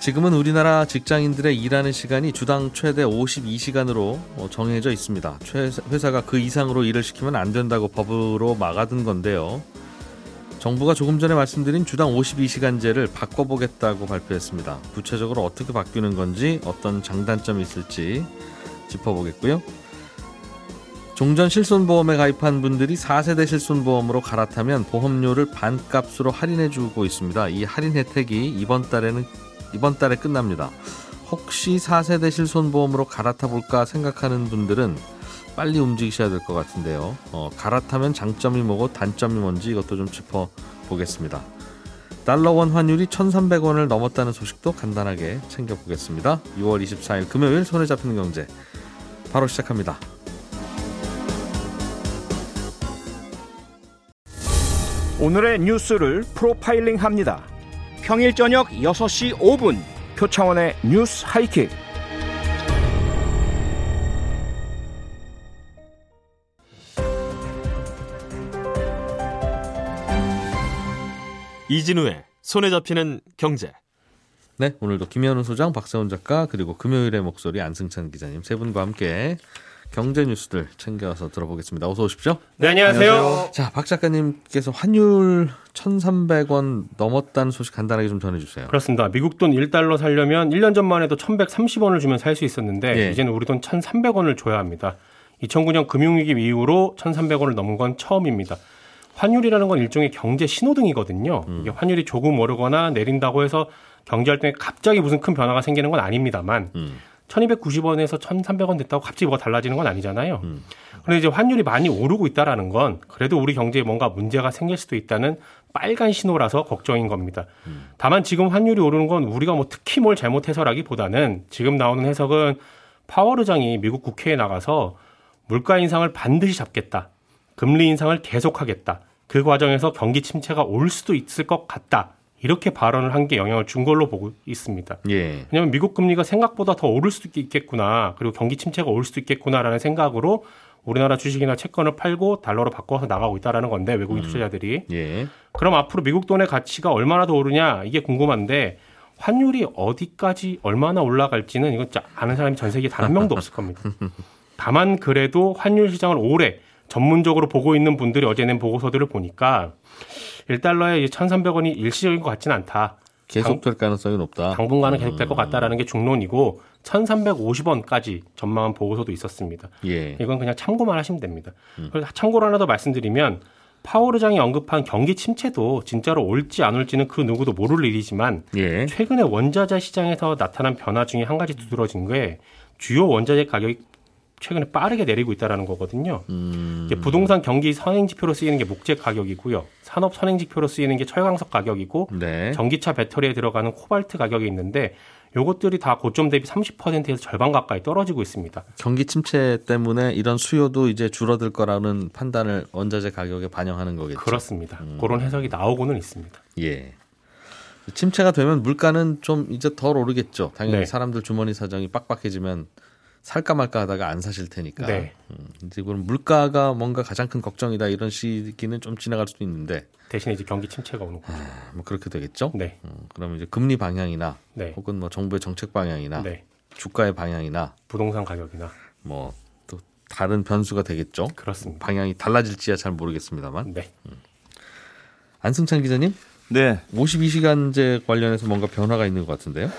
지금은 우리나라 직장인들의 일하는 시간이 주당 최대 52시간으로 정해져 있습니다. 회사가 그 이상으로 일을 시키면 안 된다고 법으로 막아둔 건데요. 정부가 조금 전에 말씀드린 주당 52시간제를 바꿔보겠다고 발표했습니다. 구체적으로 어떻게 바뀌는 건지 어떤 장단점이 있을지 짚어보겠고요. 종전 실손보험에 가입한 분들이 4세대 실손보험으로 갈아타면 보험료를 반값으로 할인해주고 있습니다. 이 할인 혜택이 이번 달에는 이번 달에 끝납니다. 혹시 4세대 실손보험으로 갈아타 볼까 생각하는 분들은 빨리 움직이셔야 될 것 같은데요. 어, 갈아타면 장점이 뭐고 단점이 뭔지 이것도 좀 짚어보겠습니다. 달러원 환율이 1,300원을 넘었다는 소식도 간단하게 챙겨보겠습니다. 6월 24일 금요일 손에 잡히는 경제 바로 시작합니다. 오늘의 뉴스를 프로파일링 합니다. 평일 저녁 6시 5분 표창원의 뉴스 하이킥. 이진우의 손에 잡히는 경제. 네, 오늘도 김현우 소장, 박세훈 작가 그리고 금요일의 목소리 안승찬 기자님 세 분과 함께 경제 뉴스들 챙겨서 들어보겠습니다. 어서 오십시오. 네, 안녕하세요. 자, 박 작가님께서 환율 1,300원 넘었다는 소식 간단하게 좀 전해주세요. 그렇습니다. 미국 돈 1달러 살려면 1년 전만 해도 1,130원을 주면 살 수 있었는데 예. 이제는 우리 돈 1,300원을 줘야 합니다. 2009년 금융위기 이후로 1,300원을 넘은 건 처음입니다. 환율이라는 건 일종의 경제 신호등이거든요. 음. 이게 환율이 조금 오르거나 내린다고 해서 경제 활동에 갑자기 무슨 큰 변화가 생기는 건 아닙니다만 음. 1290원에서 1300원 됐다고 갑자기 뭐가 달라지는 건 아니잖아요. 음. 그런데 이제 환율이 많이 오르고 있다라는 건 그래도 우리 경제에 뭔가 문제가 생길 수도 있다는 빨간 신호라서 걱정인 겁니다. 음. 다만 지금 환율이 오르는 건 우리가 뭐 특히 뭘 잘못해서라기보다는 지금 나오는 해석은 파월 의장이 미국 국회에 나가서 물가 인상을 반드시 잡겠다. 금리 인상을 계속하겠다. 그 과정에서 경기 침체가 올 수도 있을 것 같다. 이렇게 발언을 한 게 영향을 준 걸로 보고 있습니다. 예. 왜냐하면 미국 금리가 생각보다 더 오를 수도 있겠구나. 그리고 경기 침체가 올 수도 있겠구나라는 생각으로 우리나라 주식이나 채권을 팔고 달러로 바꿔서 나가고 있다라는 건데 외국인 음. 투자자들이. 예. 그럼 앞으로 미국 돈의 가치가 얼마나 더 오르냐 이게 궁금한데 환율이 어디까지 얼마나 올라갈지는 이건 아는 사람이 전 세계에 단 한 명도 없을 겁니다. 다만 그래도 환율 시장을 오래 전문적으로 보고 있는 분들이 어제 낸 보고서들을 보니까 1달러에 1,300원이 일시적인 것 같지는 않다. 계속될 가능성이 높다. 당분간은 계속될 것 같다라는 게 중론이고 1,350원까지 전망한 보고서도 있었습니다. 예. 이건 그냥 참고만 하시면 됩니다. 음. 참고로 하나 더 말씀드리면 파월 의장이 언급한 경기 침체도 진짜로 올지 안 올지는 그 누구도 모를 일이지만 예. 최근에 원자재 시장에서 나타난 변화 중에 한 가지 두드러진 게 주요 원자재 가격이 최근에 빠르게 내리고 있다라는 거거든요. 음. 부동산 경기 선행 지표로 쓰이는 게 목재 가격이고요. 산업 선행 지표로 쓰이는 게 철강석 가격이고 네. 전기차 배터리에 들어가는 코발트 가격이 있는데 요것들이 다 고점 대비 30%에서 절반 가까이 떨어지고 있습니다. 경기 침체 때문에 이런 수요도 이제 줄어들 거라는 판단을 원자재 가격에 반영하는 거겠죠. 그렇습니다. 음. 그런 해석이 나오고는 있습니다. 예. 침체가 되면 물가는 좀 이제 덜 오르겠죠. 당연히 네. 사람들 주머니 사정이 빡빡해지면 살까 말까 하다가 안 사실 테니까. 네. 음, 이제 그럼 물가가 뭔가 가장 큰 걱정이다 이런 시기는 좀 지나갈 수도 있는데 대신에 이제 경기 침체가 오는 거죠. 아, 뭐 그렇게 되겠죠. 네. 음, 그러면 이제 금리 방향이나 네. 혹은 뭐 정부의 정책 방향이나 네. 주가의 방향이나 부동산 가격이나 뭐 또 다른 변수가 되겠죠. 그렇습니다. 방향이 달라질지야 잘 모르겠습니다만. 네. 음. 안승찬 기자님. 네. 52시간제 관련해서 뭔가 변화가 있는 것 같은데요.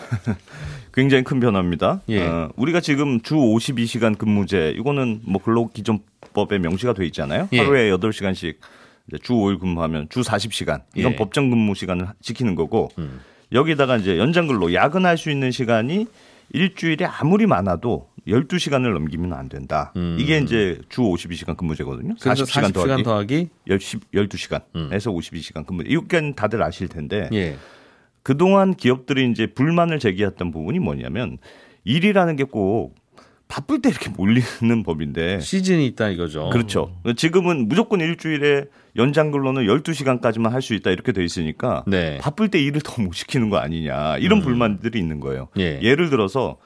굉장히 큰 변화입니다. 예. 어, 우리가 지금 주 52시간 근무제 이거는 뭐 근로 기준법에 명시가 돼 있잖아요. 예. 하루에 8시간씩 주 5일 근무하면 주 40시간. 이건 예. 법정 근무 시간을 지키는 거고 음. 여기다가 이제 연장 근로 야근할 수 있는 시간이 일주일에 아무리 많아도 12시간을 넘기면 안 된다. 음. 이게 이제 주 52시간 근무제거든요. 40시간, 40시간 더하기, 더하기 12시간에서 음. 52시간 근무. 이건 다들 아실 텐데. 예. 그동안 기업들이 이제 불만을 제기했던 부분이 뭐냐면 일이라는 게 꼭 바쁠 때 이렇게 몰리는 법인데 시즌이 있다 이거죠. 그렇죠. 지금은 무조건 일주일에 연장 근로는 12시간까지만 할 수 있다 이렇게 돼 있으니까 네. 바쁠 때 일을 더 못 시키는 거 아니냐 이런 음. 불만들이 있는 거예요. 예. 를 들어서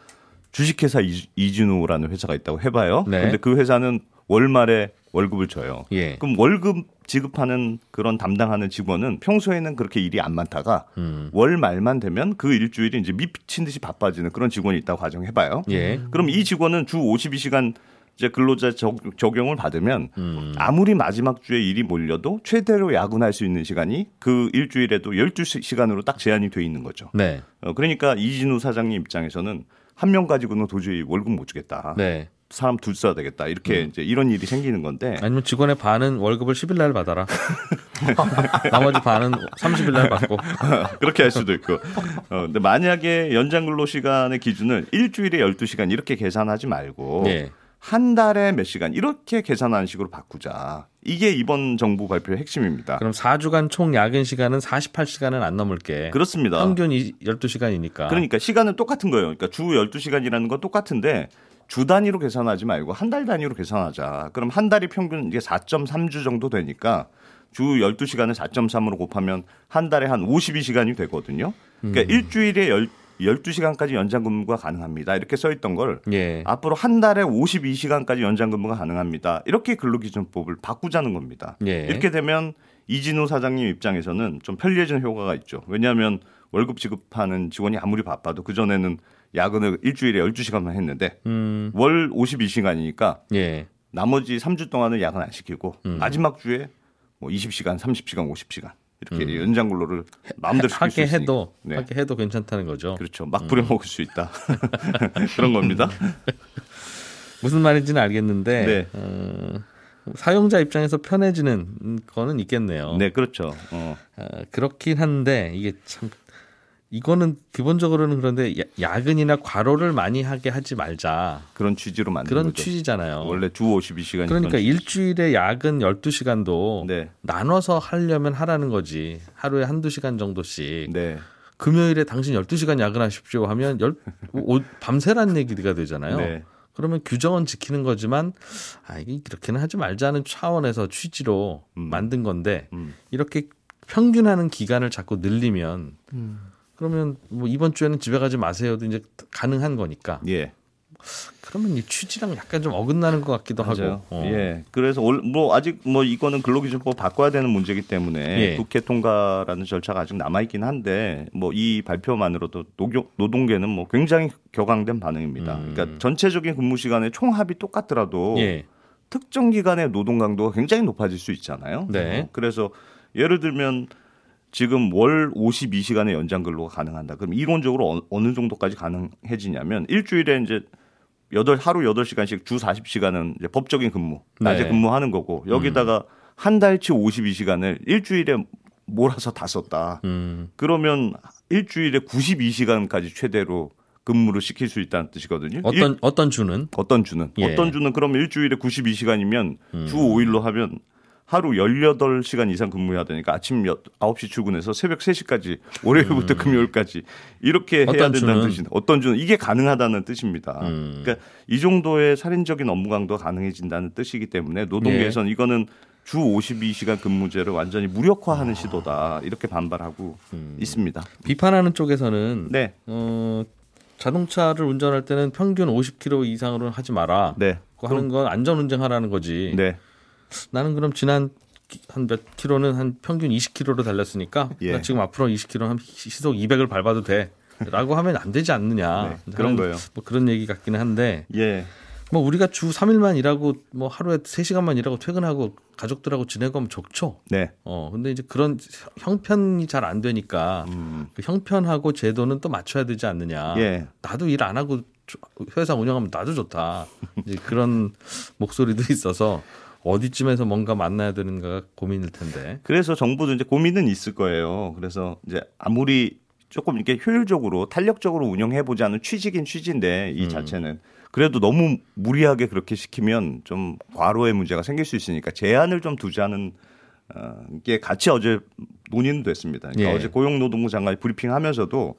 주식회사 이진우라는 회사가 있다고 해봐요. 네. 근데 그 회사는 월말에 월급을 줘요. 예. 그럼 월급 지급하는 그런 담당하는 직원은 평소에는 그렇게 일이 안 많다가 음. 월 말만 되면 그 일주일이 이제 미친 듯이 바빠지는 그런 직원이 있다고 가정해봐요. 예. 그럼 이 직원은 주 52시간 이제 근로자 적, 용을 받으면 음. 아무리 마지막 주에 일이 몰려도 최대로 야근할 수 있는 시간이 그 일주일에도 12시간으로 딱 제한이 돼 있는 거죠. 네. 어, 그러니까 이진우 사장님 입장에서는 한 명 가지고는 도저히 월급 못 주겠다. 네. 사람 둘 써야 되겠다. 이렇게 음. 이제 이런 일이 생기는 건데. 아니면 직원의 반은 월급을 10일 날 받아라. 나머지 반은 30일 날 받고. 그렇게 할 수도 있고. 어, 근데 만약에 연장 근로 시간의 기준을 일주일에 12시간 이렇게 계산하지 말고 네. 한 달에 몇 시간 이렇게 계산하는 식으로 바꾸자. 이게 이번 정부 발표의 핵심입니다. 그럼 4주간 총 야근 시간은 48시간은 안 넘을게. 그렇습니다. 평균 12시간이니까. 그러니까 시간은 똑같은 거예요. 그러니까 주 12시간이라는 건 똑같은데 주 단위로 계산하지 말고 한 달 단위로 계산하자. 그럼 한 달이 평균 이게 4.3주 정도 되니까 주 12시간을 4.3으로 곱하면 한 달에 한 52시간이 되거든요. 그러니까 음. 일주일에 10, 12시간까지 연장 근무가 가능합니다. 이렇게 써 있던 걸 예. 앞으로 한 달에 52시간까지 연장 근무가 가능합니다. 이렇게 근로기준법을 바꾸자는 겁니다. 예. 이렇게 되면 이진우 사장님 입장에서는 좀 편리해지는 효과가 있죠. 왜냐하면 월급 지급하는 직원이 아무리 바빠도 그전에는 야근을 일주일에 12시간만 했는데 음. 월 52시간이니까 예. 나머지 3주 동안은 야근 안 시키고 음. 마지막 주에 뭐 20시간, 30시간, 50시간 이렇게 음. 연장 근로를 마음대로 시킬 수 있으니까. 해도 네. 하게 해도 괜찮다는 거죠. 그렇죠. 막 부려 먹을 수 있다. 그런 겁니다. 무슨 말인지는 알겠는데 네. 어, 사용자 입장에서 편해지는 거는 있겠네요. 네, 그렇죠. 어. 어 그렇긴 한데 이게 참 이거는 기본적으로는 그런데 야 근이나 과로를 많이 하게 하지 말자. 그런 취지로 만든 그런 거죠. 취지잖아요. 원래 주 52시간 그러니까 일주일에 야근 12시간도 네. 나눠서 하려면 하라는 거지. 하루에 한두 시간 정도씩. 네. 금요일에 당신 12시간 야근하십시오 하면 열, 오, 밤새라는 얘기가 되잖아요. 네. 그러면 규정은 지키는 거지만 아 이게 이렇게는 하지 말자는 차원에서 취지로 음. 만든 건데 음. 이렇게 평균하는 기간을 자꾸 늘리면 음. 그러면 뭐 이번 주에는 집에 가지 마세요도 이제 가능한 거니까. 예. 그러면 이 취지랑 약간 좀 어긋나는 것 같기도 맞아요. 하고. 어. 예. 그래서 뭐 아직 뭐 이거는 근로기준법 바꿔야 되는 문제이기 때문에 예. 국회 통과라는 절차가 아직 남아 있긴 한데 뭐 이 발표만으로도 노동계는 뭐 굉장히 격앙된 반응입니다. 음. 그러니까 전체적인 근무 시간의 총합이 똑같더라도 예. 특정 기간의 노동 강도가 굉장히 높아질 수 있잖아요. 네. 어, 그래서 예를 들면 지금 월 52시간의 연장 근로가 가능한다. 그럼 이론적으로 어, 느 정도까지 가능해지냐면 일주일에 이제 여덟 하루 8시간씩 주 40시간은 이제 법적인 근무, 낮에 네. 근무하는 거고 여기다가 음. 한 달치 52시간을 일주일에 몰아서 다 썼다. 음. 그러면 일주일에 92시간까지 최대로 근무를 시킬 수 있다는 뜻이거든요. 어떤 일, 어떤 주는? 어떤 주는? 예. 어떤 주는 그러면 일주일에 92시간이면 음. 주 5일로 하면 하루 18시간 이상 근무해야 되니까 아침 9시 출근해서 새벽 3시까지 월요일부터 음. 금요일까지 이렇게 해야 된다는 뜻인데 어떤 주는 이게 가능하다는 뜻입니다. 음. 그러니까 이 정도의 살인적인 업무 강도가 가능해진다는 뜻이기 때문에 노동계에서는 예. 이거는 주 52시간 근무제를 완전히 무력화하는 아. 시도다 이렇게 반발하고 음. 있습니다. 비판하는 쪽에서는 네. 어, 자동차를 운전할 때는 평균 50km 이상으로 하지 마라. 네. 하는 건 안전 운전하라는 거지. 네. 나는 그럼 지난 한 몇 킬로는 한 평균 20킬로로 달렸으니까 예. 지금 앞으로 20킬로 한 시속 200을 밟아도 돼. 라고 하면 안 되지 않느냐. 네, 그런 거예요. 뭐 그런 얘기 같기는 한데. 예. 뭐 우리가 주 3일만 일하고 뭐 하루에 3시간만 일하고 퇴근하고 가족들하고 지내고 하면 좋죠. 네. 어, 근데 이제 그런 형편이 잘 안 되니까 음. 그 형편하고 제도는 또 맞춰야 되지 않느냐. 예. 나도 일 안 하고 회사 운영하면 나도 좋다. 이제 그런 목소리도 있어서 어디쯤에서 뭔가 만나야 되는가 고민일 텐데. 그래서 정부도 이제 고민은 있을 거예요. 그래서 이제 아무리 조금 이렇게 효율적으로 탄력적으로 운영해 보자는 취지긴 취지인데 이 음. 자체는 그래도 너무 무리하게 그렇게 시키면 좀 과로의 문제가 생길 수 있으니까 제한을 좀 두자는 어, 게 같이 어제 논의는 됐습니다. 그러니까 예. 어제 고용노동부 장관이 브리핑하면서도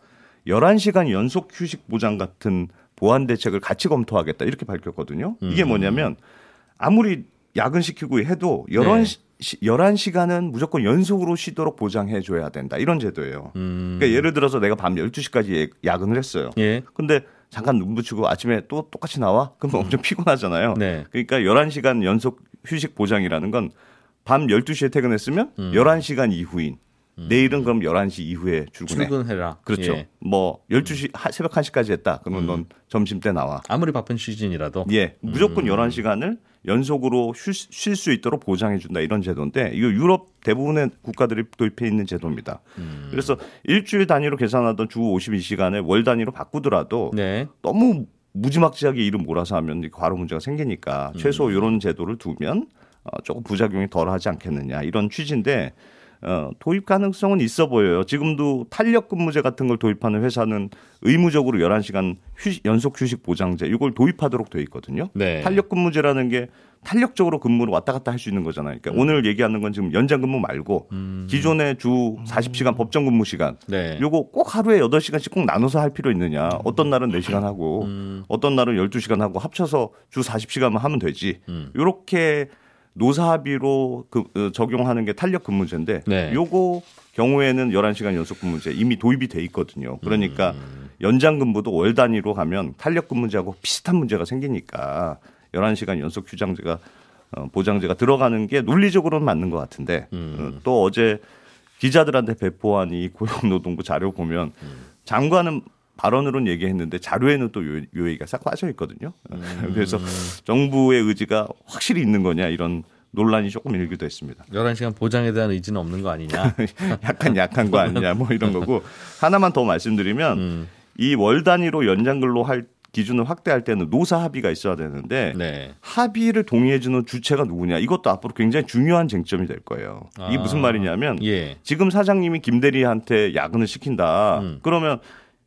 11시간 연속 휴식 보장 같은 보완 대책을 같이 검토하겠다 이렇게 밝혔거든요. 이게 음. 뭐냐면 아무리 야근시키고 해도 11시, 네. 11시간은 무조건 연속으로 쉬도록 보장해 줘야 된다. 이런 제도예요. 음. 그러니까 예를 들어서 내가 밤 12시까지 야근을 했어요. 예. 근데 잠깐 눈 붙이고 아침에 또 똑같이 나와? 그럼 음. 엄청 피곤하잖아요. 네. 그러니까 11시간 연속 휴식 보장이라는 건 밤 12시에 퇴근했으면 음. 11시간 이후인 음. 내일은 그럼 11시 이후에 출근해. 출근해라. 그렇죠. 예. 뭐 12시 새벽 1시까지 했다. 그러면 음. 넌 점심 때 나와. 아무리 바쁜 시즌이라도. 예. 무조건 음. 11시간을 연속으로 쉴 수 있도록 보장해 준다 이런 제도인데 이거 유럽 대부분의 국가들이 도입해 있는 제도입니다. 음. 그래서 일주일 단위로 계산하던 주 52시간을 월 단위로 바꾸더라도 네. 너무 무지막지하게 일을 몰아서 하면 과로 문제가 생기니까 최소 이런 음. 제도를 두면 어, 조금 부작용이 덜하지 않겠느냐 이런 취지인데 어, 도입 가능성은 있어 보여요. 지금도 탄력 근무제 같은 걸 도입하는 회사는 의무적으로 11시간 휴식, 연속 휴식 보장제 이걸 도입하도록 돼 있거든요. 네. 탄력 근무제라는 게 탄력적으로 근무를 왔다 갔다 할 수 있는 거잖아요. 그러니까 음. 오늘 얘기하는 건 지금 연장 근무 말고 음. 기존의 주 40시간 음. 법정 근무 시간 네. 요거 꼭 하루에 8시간씩 꼭 나눠서 할 필요 있느냐. 어떤 날은 4시간 하고 음. 어떤 날은 12시간 하고 합쳐서 주 40시간만 하면 되지. 음. 요렇게 노사합의로 그, 어, 적용하는 게 탄력 근무제인데 네. 요거 경우에는 11시간 연속 근무제 이미 도입이 돼 있거든요. 그러니까 음. 연장 근무도 월 단위로 가면 탄력 근무제하고 비슷한 문제가 생기니까 11시간 연속 휴장제가 어, 보장제가 들어가는 게 논리적으로는 맞는 것 같은데 음. 어, 또 어제 기자들한테 배포한 이 고용노동부 자료 보면 음. 장관은 발언으로는 얘기했는데 자료에는 또 요, 요 얘기가 싹 빠져 있거든요. 음. 그래서 정부의 의지가 확실히 있는 거냐 이런 논란이 조금 일기도 했습니다. 11시간 보장에 대한 의지는 없는 거 아니냐. 약간 약한 거 아니냐 뭐 이런 거고 하나만 더 말씀드리면 음. 이월 단위로 연장 근로 할 기준을 확대할 때는 노사 합의가 있어야 되는데 네. 합의를 동의해주는 주체가 누구냐 이것도 앞으로 굉장히 중요한 쟁점이 될 거예요. 이게 아. 무슨 말이냐면 예. 지금 사장님이 김 대리한테 야근을 시킨다. 음. 그러면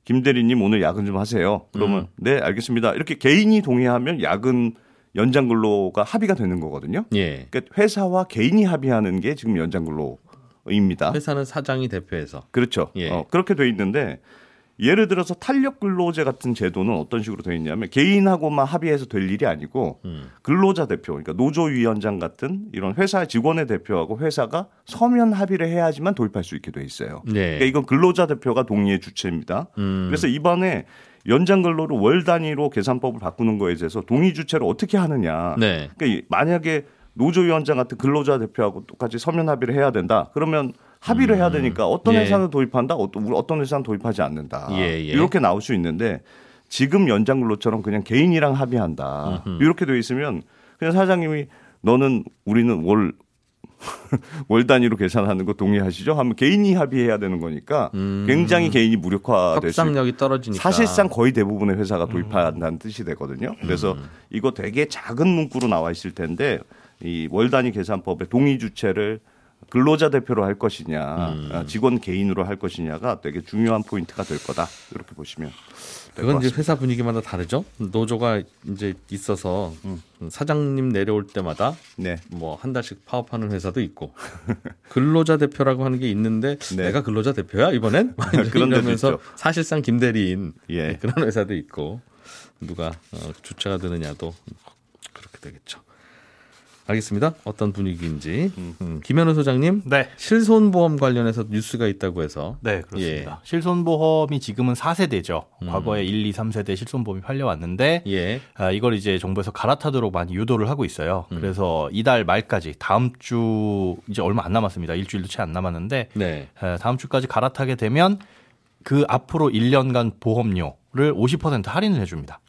김 대리님 오늘 야근 좀 하세요. 그러면 음. 네 알겠습니다. 이렇게 개인이 동의하면 야근 연장 근로가 합의가 되는 거거든요. 예. 그러니까 회사와 개인이 합의하는 게 지금 연장 근로입니다. 회사는 사장이 대표해서 그렇죠. 예. 어, 그렇게 돼 있는데 예를 들어서 탄력 근로제 같은 제도는 어떤 식으로 되어 있냐면 개인하고만 합의해서 될 일이 아니고 음. 근로자 대표 그러니까 노조위원장 같은 이런 회사 직원의 대표하고 회사가 서면 합의를 해야지만 도입할 수 있게 돼 있어요. 네. 그러니까 이건 근로자 대표가 동의의 주체입니다. 음. 그래서 이번에 연장 근로를 월 단위로 계산법을 바꾸는 거에 대해서 동의 주체를 어떻게 하느냐. 네. 그러니까 만약에 노조위원장 같은 근로자 대표하고 똑같이 서면 합의를 해야 된다. 그러면 합의를 해야 음. 되니까 어떤 예. 회사는 도입한다, 어떤 어떤 회사는 도입하지 않는다. 예, 예. 이렇게 나올 수 있는데 지금 연장 근로처럼 그냥 개인이랑 합의한다. 음흠. 이렇게 돼 있으면 그냥 사장님이 너는 우리는 월 월 단위로 계산하는 거 동의하시죠? 하면 개인이 합의해야 되는 거니까 음. 굉장히 개인이 무력화될 수 협상력이 떨어지니까 사실상 거의 대부분의 회사가 도입한다는 음. 뜻이 되거든요. 그래서 음. 이거 되게 작은 문구로 나와 있을 텐데 이 월 단위 계산법의 동의 주체를 근로자 대표로 할 것이냐, 음. 아, 직원 개인으로 할 것이냐가 되게 중요한 포인트가 될 거다. 이렇게 보시면. 그건 이제 회사 분위기마다 다르죠. 노조가 이제 있어서 음. 사장님 내려올 때마다 네. 뭐한 달씩 파업하는 회사도 있고 근로자 대표라고 하는 게 있는데 네. 내가 근로자 대표야 이번엔 그런 면서 사실상 김대리인 예. 그런 회사도 있고 누가 어, 주체가 되느냐도 그렇게 되겠죠. 알겠습니다. 어떤 분위기인지. 음. 음. 김현우 소장님. 네. 실손보험 관련해서 뉴스가 있다고 해서. 네, 그렇습니다. 예. 실손보험이 지금은 4세대죠. 음. 과거에 1, 2, 3세대 실손보험이 팔려왔는데 예. 아, 이걸 이제 정부에서 갈아타도록 많이 유도를 하고 있어요. 음. 그래서 이달 말까지 다음 주 이제 얼마 안 남았습니다. 일주일도 채 안 남았는데 네. 아, 다음 주까지 갈아타게 되면 그 앞으로 1년간 보험료를 50% 할인을 해줍니다.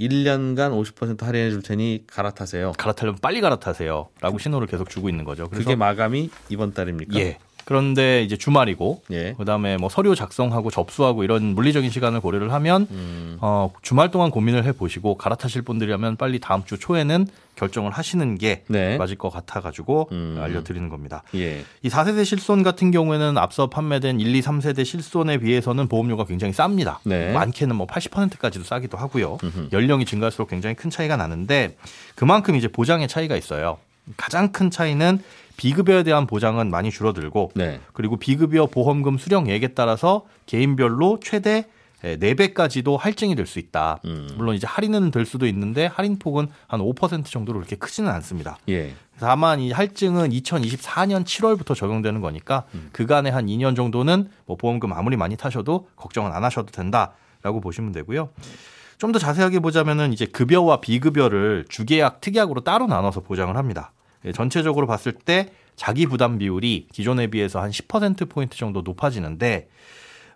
1년간 50% 할인해 줄 테니 갈아타세요. 갈아타려면 빨리 갈아타세요. 라고 신호를 계속 주고 있는 거죠. 그게 마감이 이번 달입니까? 예. 그런데 이제 주말이고 예. 그다음에 뭐 서류 작성하고 접수하고 이런 물리적인 시간을 고려를 하면 음. 어, 주말 동안 고민을 해 보시고 갈아타실 분들이라면 빨리 다음 주 초에는 결정을 하시는 게 네. 맞을 것 같아 가지고 음. 알려드리는 겁니다. 예. 이 4세대 실손 같은 경우에는 앞서 판매된 1, 2, 3세대 실손에 비해서는 보험료가 굉장히 쌉니다. 네. 많게는 뭐 80%까지도 싸기도 하고요. 음흠. 연령이 증가할수록 굉장히 큰 차이가 나는데 그만큼 이제 보장의 차이가 있어요. 가장 큰 차이는 비급여에 대한 보장은 많이 줄어들고 네. 그리고 비급여 보험금 수령액에 따라서 개인별로 최대 4배까지도 할증이 될 수 있다. 음. 물론 이제 할인은 될 수도 있는데 할인 폭은 한 5% 정도로 그렇게 크지는 않습니다. 예. 다만 이 할증은 2024년 7월부터 적용되는 거니까 음. 그간에 한 2년 정도는 뭐 보험금 아무리 많이 타셔도 걱정은 안 하셔도 된다라고 보시면 되고요. 좀 더 자세하게 보자면은 이제 급여와 비급여를 주계약 특약으로 따로 나눠서 보장을 합니다. 예, 전체적으로 봤을 때 자기 부담 비율이 기존에 비해서 한 10% 포인트 정도 높아지는데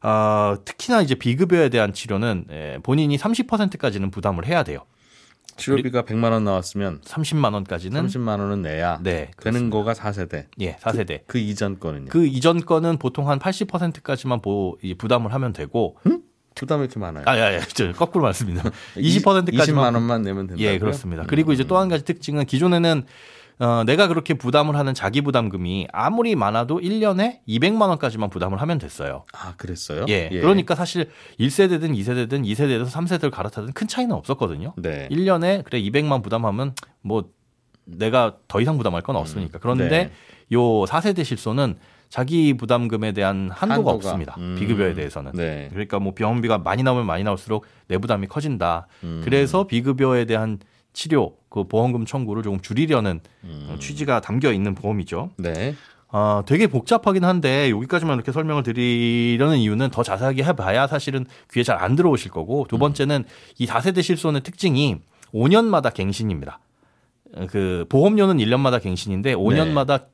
어, 특히나 이제 비급여에 대한 치료는 예, 본인이 30%까지는 부담을 해야 돼요. 치료비가 100만 원 나왔으면 30만 원까지는 30만 원은 내야 네, 되는 거가 4세대. 예, 4세대. 그, 그, 이전 거는요. 그 이전 거는 보통 한 80%까지만 보, 부담을 하면 되고 음? 부담이 이렇게 많아요. 아, 야, 야, 저 거꾸로 말씀입니다. 20%까지만 20만 원만 내면 된다. 예, 그렇습니다. 그리고 이제 또 한 가지 특징은 기존에는 어, 내가 그렇게 부담을 하는 자기 부담금이 아무리 많아도 1년에 200만 원까지만 부담을 하면 됐어요. 아, 그랬어요? 예. 예. 그러니까 사실 1세대든 2세대든 2세대에서 3세대를 갈아타든 큰 차이는 없었거든요. 네. 1년에 그래 200만 부담하면 뭐 내가 더 이상 부담할 건 없으니까. 그런데 네. 요 4세대 실손은 자기 부담금에 대한 한도가, 한도가. 없습니다. 음. 비급여에 대해서는. 네. 그러니까 뭐 병원비가 많이 나오면 많이 나올수록 내 부담이 커진다. 음. 그래서 비급여에 대한 치료, 그 보험금 청구를 조금 줄이려는 음. 취지가 담겨 있는 보험이죠. 네. 어, 되게 복잡하긴 한데 여기까지만 이렇게 설명을 드리려는 이유는 더 자세하게 해봐야 사실은 귀에 잘 안 들어오실 거고 두 번째는 이 4세대 실손의 특징이 5년마다 갱신입니다. 그 보험료는 1년마다 갱신인데 5년마다 네.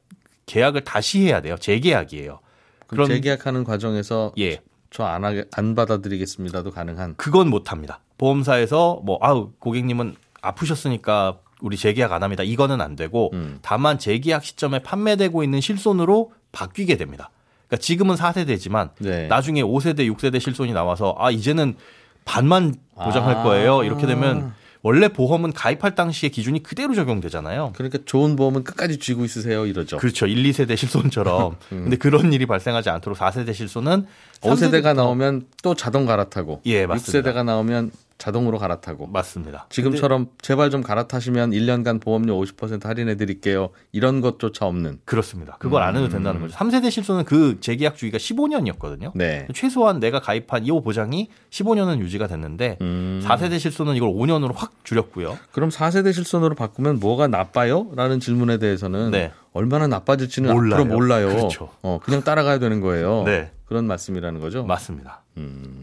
계약을 다시 해야 돼요. 재계약이에요. 그럼 재계약하는 과정에서 예. 저안 안 받아들이겠습니다도 가능한 그건 못 합니다. 보험사에서 뭐 아우 고객님은 아프셨으니까 우리 재계약 안 합니다. 이거는 안 되고 음. 다만 재계약 시점에 판매되고 있는 실손으로 바뀌게 됩니다. 그러니까 지금은 4세대지만 네. 나중에 5세대, 6세대 실손이 나와서 아 이제는 반만 보장할 아. 거예요. 이렇게 되면 원래 보험은 가입할 당시의 기준이 그대로 적용되잖아요. 그러니까 좋은 보험은 끝까지 쥐고 있으세요 이러죠. 그렇죠. 1, 2세대 실손처럼. 음. 근데 그런 일이 발생하지 않도록 4세대 실손은 5세대가 나오면 또 자동 갈아타고 예, 맞습니다. 6세대가 나오면 자동으로 갈아타고. 맞습니다. 지금처럼 제발 좀 갈아타시면 1년간 보험료 50% 할인해 드릴게요. 이런 것조차 없는. 그렇습니다. 그걸 음. 안 해도 된다는 거죠. 3세대 실손은 그 재계약 주기가 15년이었거든요. 네. 최소한 내가 가입한 이 보장이 15년은 유지가 됐는데 음. 4세대 실손은 이걸 5년으로 확 줄였고요. 그럼 4세대 실손으로 바꾸면 뭐가 나빠요? 라는 질문에 대해서는 네. 얼마나 나빠질지는 몰라요. 앞으로 몰라요. 그렇죠. 어, 그냥 따라가야 되는 거예요. 네. 그런 말씀이라는 거죠. 맞습니다. 음.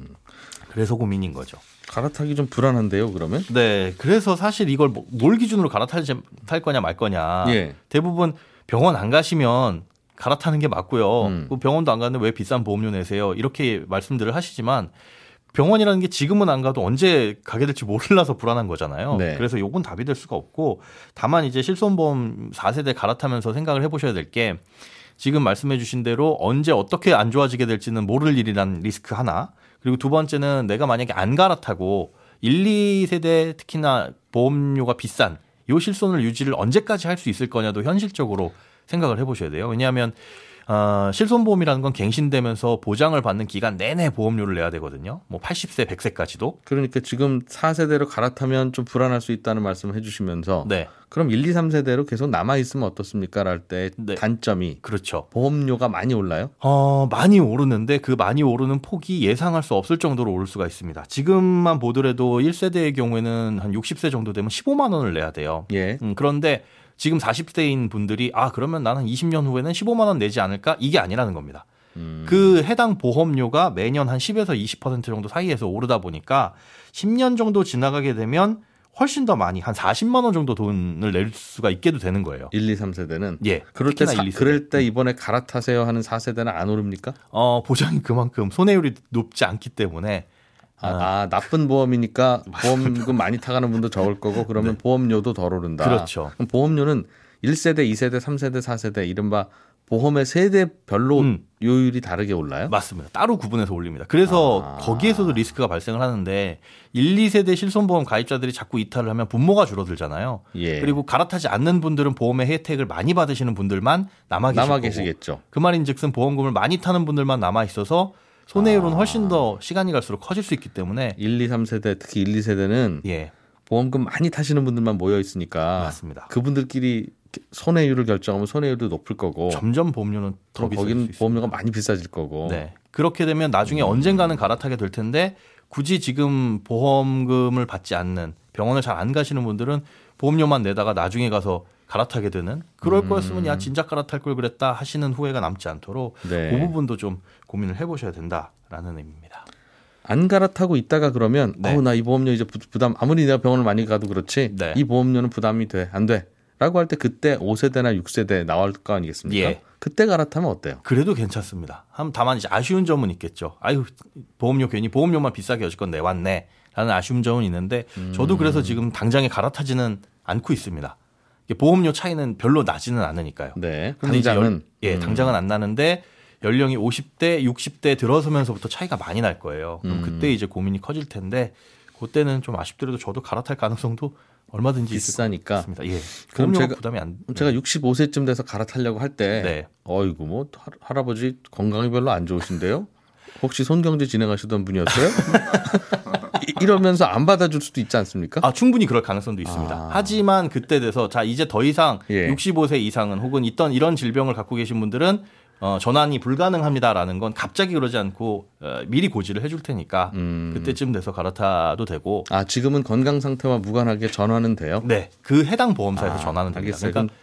그래서 고민인 거죠. 갈아타기 좀 불안한데요, 그러면? 네. 그래서 사실 이걸 뭐, 뭘 기준으로 갈아탈 탈 거냐 말 거냐. 예. 대부분 병원 안 가시면 갈아타는 게 맞고요. 음. 그 병원도 안 가는데 왜 비싼 보험료 내세요? 이렇게 말씀들을 하시지만 병원이라는 게 지금은 안 가도 언제 가게 될지 몰라서 불안한 거잖아요. 네. 그래서 요건 답이 될 수가 없고 다만 이제 실손보험 4세대 갈아타면서 생각을 해보셔야 될 게 지금 말씀해 주신 대로 언제 어떻게 안 좋아지게 될지는 모를 일이란 리스크 하나 그리고 두 번째는 내가 만약에 안 갈아타고 1, 2세대 특히나 보험료가 비싼 요 실손을 유지를 언제까지 할 수 있을 거냐도 현실적으로 생각을 해보셔야 돼요. 왜냐하면 어, 실손보험이라는 건 갱신되면서 보장을 받는 기간 내내 보험료를 내야 되거든요. 뭐 80세, 100세까지도. 그러니까 지금 4세대로 갈아타면 좀 불안할 수 있다는 말씀을 해주시면서 네. 그럼 1, 2, 3세대로 계속 남아 있으면 어떻습니까? 할때 네. 단점이 그렇죠. 보험료가 많이 올라요? 어, 많이 오르는데 그 많이 오르는 폭이 예상할 수 없을 정도로 오를 수가 있습니다. 지금만 보더라도 1세대의 경우에는 한 60세 정도 되면 15만 원을 내야 돼요. 예. 음, 그런데 지금 40대인 분들이 아 그러면 나는 20년 후에는 15만 원 내지 않을까 이게 아니라는 겁니다. 음. 그 해당 보험료가 매년 한 10에서 20% 정도 사이에서 오르다 보니까 10년 정도 지나가게 되면 훨씬 더 많이 한 40만 원 정도 돈을 낼 수가 있게도 되는 거예요. 1, 2, 3세대는 예. 그럴 때 사, 그럴 때 이번에 갈아타세요 하는 4세대는 안 오릅니까? 어, 보장이 그만큼 손해율이 높지 않기 때문에 아, 아, 나쁜 보험이니까 보험금 많이 타가는 분도 적을 거고 그러면 네. 보험료도 덜 오른다. 그렇죠. 그럼 보험료는 1세대, 2세대, 3세대, 4세대 이른바 보험의 세대별로 음. 요율이 다르게 올라요? 맞습니다. 따로 구분해서 올립니다. 그래서 아. 거기에서도 리스크가 발생을 하는데 1, 2세대 실손보험 가입자들이 자꾸 이탈을 하면 분모가 줄어들잖아요. 예. 그리고 갈아타지 않는 분들은 보험의 혜택을 많이 받으시는 분들만 남아 계실 남아 계시겠죠. 그 말인즉슨 보험금을 많이 타는 분들만 남아 있어서 손해율은 아. 훨씬 더 시간이 갈수록 커질 수 있기 때문에 1, 2, 3세대 특히 1, 2세대는 예. 보험금 많이 타시는 분들만 모여 있으니까 맞습니다. 그분들끼리 손해율을 결정하면 손해율도 높을 거고 점점 보험료는 더 거기는 보험료가 많이 비싸질 거고 네. 그렇게 되면 나중에 음. 언젠가는 갈아타게 될 텐데 굳이 지금 보험금을 받지 않는 병원을 잘 안 가시는 분들은 보험료만 내다가 나중에 가서 갈아타게 되는 그럴 음. 거였으면 야 진작 갈아탈 걸 그랬다 하시는 후회가 남지 않도록 네. 그 부분도 좀 고민을 해보셔야 된다라는 의미입니다. 안 갈아타고 있다가 그러면 네. 어나 이 보험료 이제 부담 아무리 내가 병원을 많이 가도 그렇지 네. 이 보험료는 부담이 돼 안 돼. 라고 할 때 그때 5세대나 6세대 나올 거 아니겠습니까? 예. 그때 갈아타면 어때요? 그래도 괜찮습니다. 한 다만 이제 아쉬운 점은 있겠죠. 아유 보험료 괜히 보험료만 비싸게 여지껏 내왔네. 라는 아쉬운 점은 있는데 음. 저도 그래서 지금 당장에 갈아타지는 않고 있습니다. 보험료 차이는 별로 나지는 않으니까요. 네. 당장은 열, 예, 음. 당장은 안 나는데 연령이 50대, 60대 들어서면서부터 차이가 많이 날 거예요. 그럼 음. 그때 이제 고민이 커질 텐데 그때는 좀 아쉽더라도 저도 갈아탈 가능성도 얼마든지 비싸니까. 있습니다. 예. 그럼 제가 부담이 안. 제가 65세쯤 돼서 갈아타려고 할 때, 네. 어이구 뭐 할아버지 건강이 별로 안 좋으신데요? 혹시 손경제 진행하시던 분이었어요? 이러면서 안 받아줄 수도 있지 않습니까? 아 충분히 그럴 가능성도 있습니다. 아. 하지만 그때 돼서 자 이제 더 이상 예. 65세 이상은 혹은 있던 이런 질병을 갖고 계신 분들은 어, 전환이 불가능합니다라는 건 갑자기 그러지 않고 어, 미리 고지를 해줄 테니까 음. 그때쯤 돼서 갈아타도 되고. 아 지금은 건강 상태와 무관하게 전환은 돼요? 네, 그 해당 보험사에서 아, 전환은 됩니다. 알겠어요. 그러니까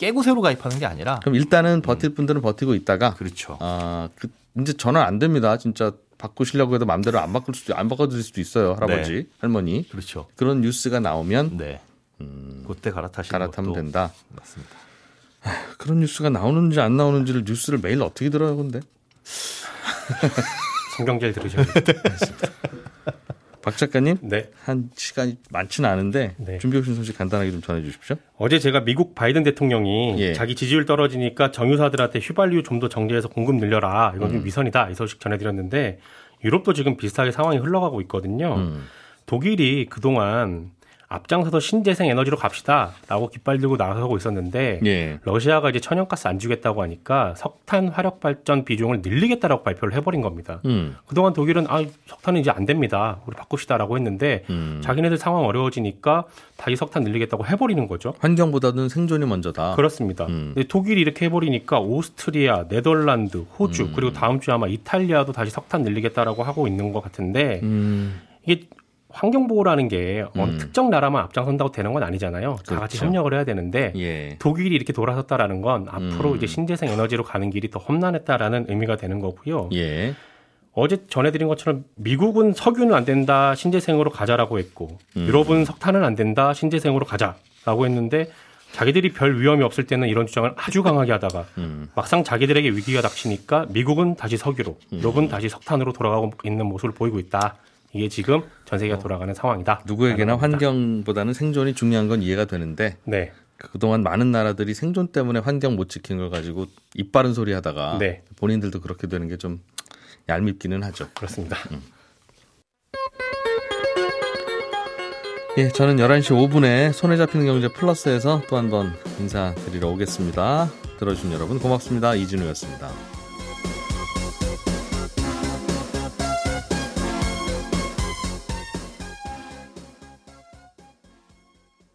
깨고 새로 가입하는 게 아니라. 그럼 일단은 버틸 분들은 버티고 있다가. 그렇죠. 아 그, 이제 전환 안 됩니다. 진짜 바꾸시려고 해도 마음대로 안 바꿀 수도 안 바꿔드릴 수도 있어요 할아버지 네. 할머니 그렇죠 그런 뉴스가 나오면 네 음, 그때 갈아타시는 갈아타면 된다 맞습니다 그런 뉴스가 나오는지 안 나오는지를 뉴스를 매일 어떻게 들어요 근데 성경제를 들으셔야겠다 박 작가님, 네. 한 시간이 많지는 않은데 네. 준비 오신 소식 간단하게 좀 전해 주십시오. 어제 제가 미국 바이든 대통령이 예. 자기 지지율 떨어지니까 정유사들한테 휘발유 좀 더 정제해서 공급 늘려라. 이건 좀 음. 위선이다. 이 소식 전해드렸는데 유럽도 지금 비슷하게 상황이 흘러가고 있거든요. 음. 독일이 그동안 앞장서서 신재생 에너지로 갑시다라고 깃발 들고 나서고 있었는데 예. 러시아가 이제 천연가스 안 주겠다고 하니까 석탄 화력 발전 비중을 늘리겠다라고 발표를 해버린 겁니다. 음. 그동안 독일은 아 석탄은 이제 안 됩니다. 우리 바꿉시다라고 했는데 음. 자기네들 상황 어려워지니까 다시 석탄 늘리겠다고 해버리는 거죠. 환경보다는 생존이 먼저다. 그렇습니다. 음. 독일이 이렇게 해버리니까 오스트리아, 네덜란드, 호주 음. 그리고 다음 주에 아마 이탈리아도 다시 석탄 늘리겠다라고 하고 있는 것 같은데 음. 이게 환경 보호라는 게 어느 음. 특정 나라만 앞장선다고 되는 건 아니잖아요. 그렇죠. 다 같이 그렇죠. 협력을 해야 되는데 예. 독일이 이렇게 돌아섰다라는 건 앞으로 음. 이제 신재생 에너지로 가는 길이 더 험난했다라는 의미가 되는 거고요. 예. 어제 전해드린 것처럼 미국은 석유는 안 된다 신재생으로 가자라고 했고 음. 유럽은 석탄은 안 된다 신재생으로 가자라고 했는데 자기들이 별 위험이 없을 때는 이런 주장을 아주 강하게 하다가 음. 막상 자기들에게 위기가 닥치니까 미국은 다시 석유로 음. 유럽은 다시 석탄으로 돌아가고 있는 모습을 보이고 있다. 이게 지금 전 세계가 어. 돌아가는 상황이다. 누구에게나 환경보다는 생존이 중요한 건 이해가 되는데 네. 그동안 많은 나라들이 생존 때문에 환경 못 지킨 걸 가지고 입 바른 소리 하다가 네. 본인들도 그렇게 되는 게 좀 얄밉기는 하죠. 그렇습니다. 음. 예, 저는 11시 5분에 손에 잡히는 경제 플러스에서 또 한 번 인사드리러 오겠습니다. 들어주신 여러분 고맙습니다. 이진우였습니다.